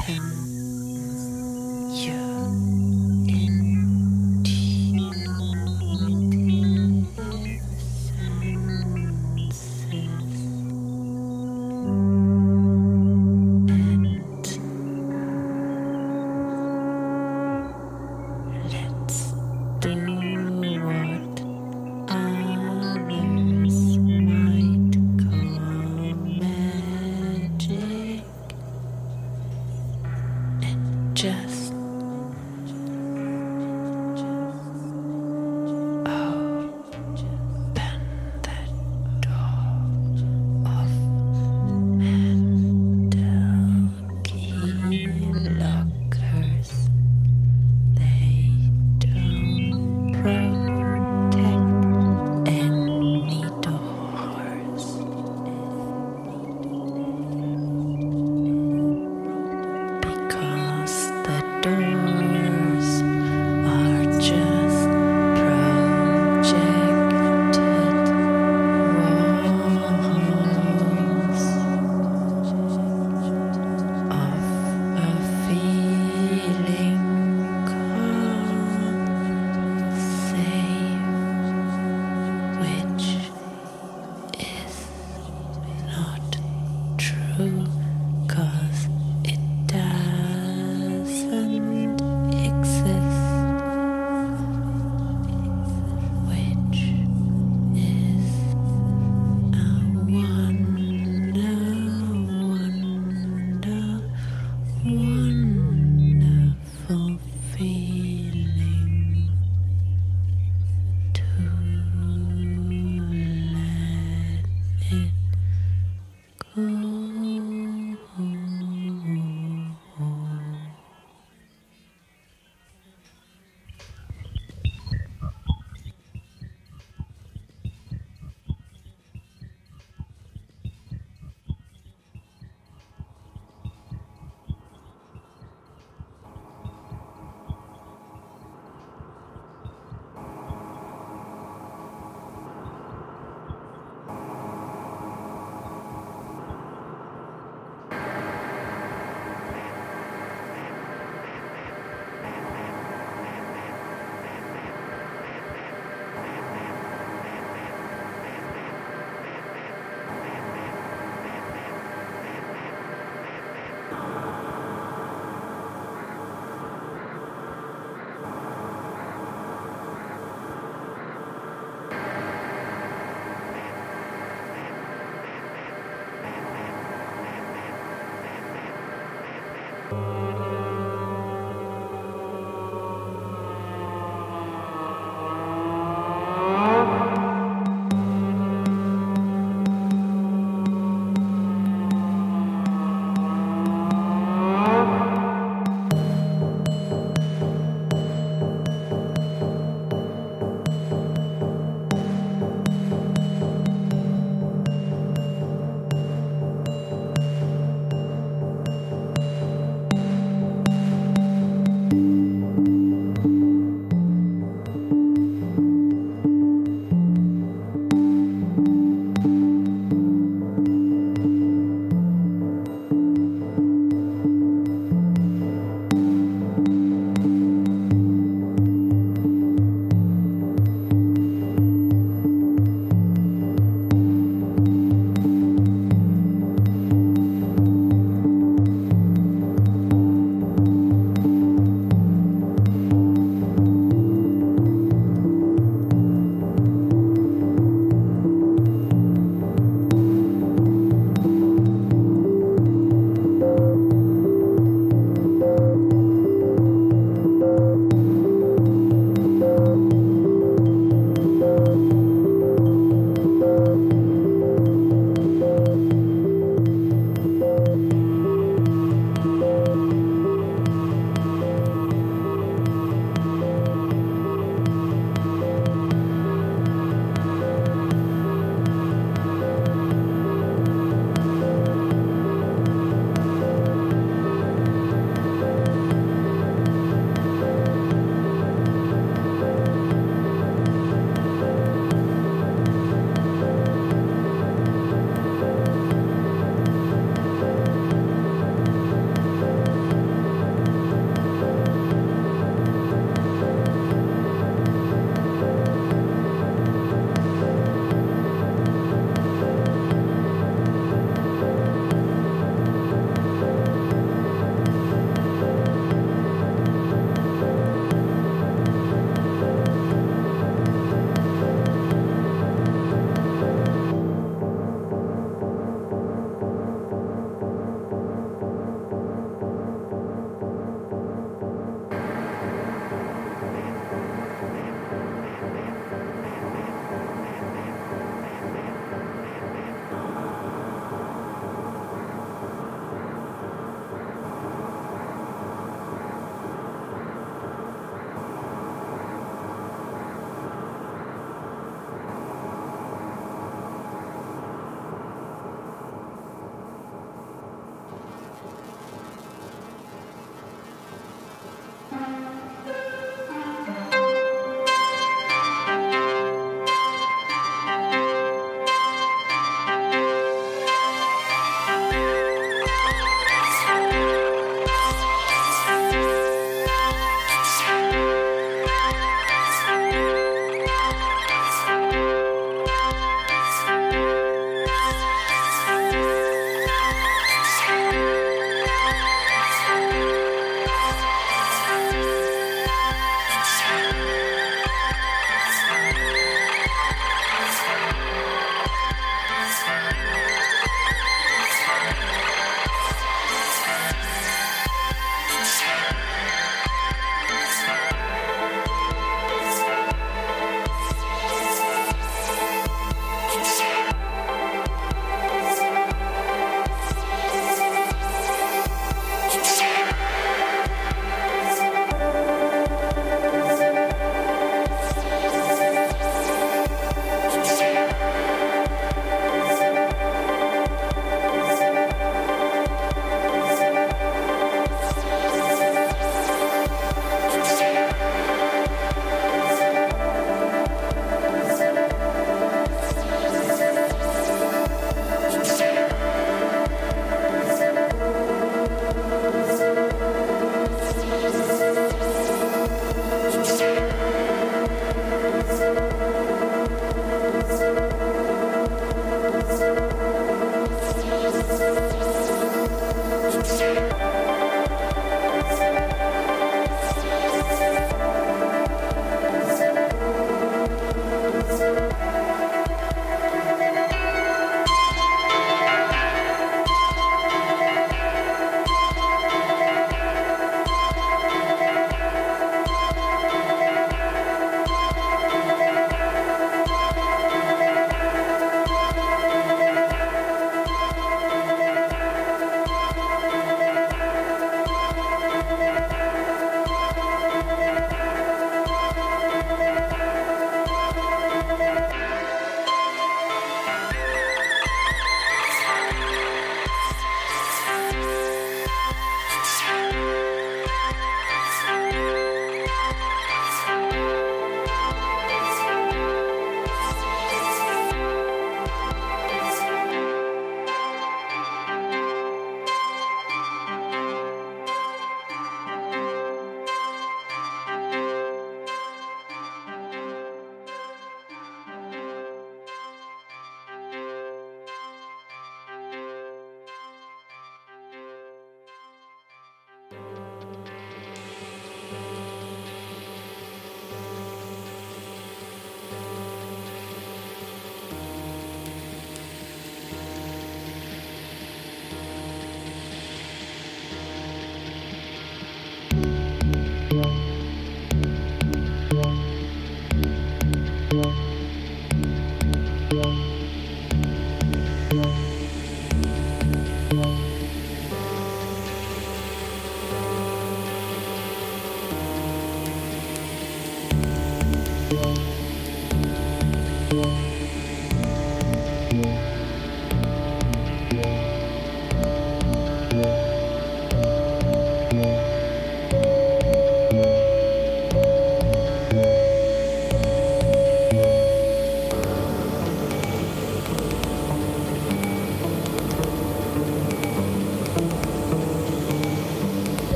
charm.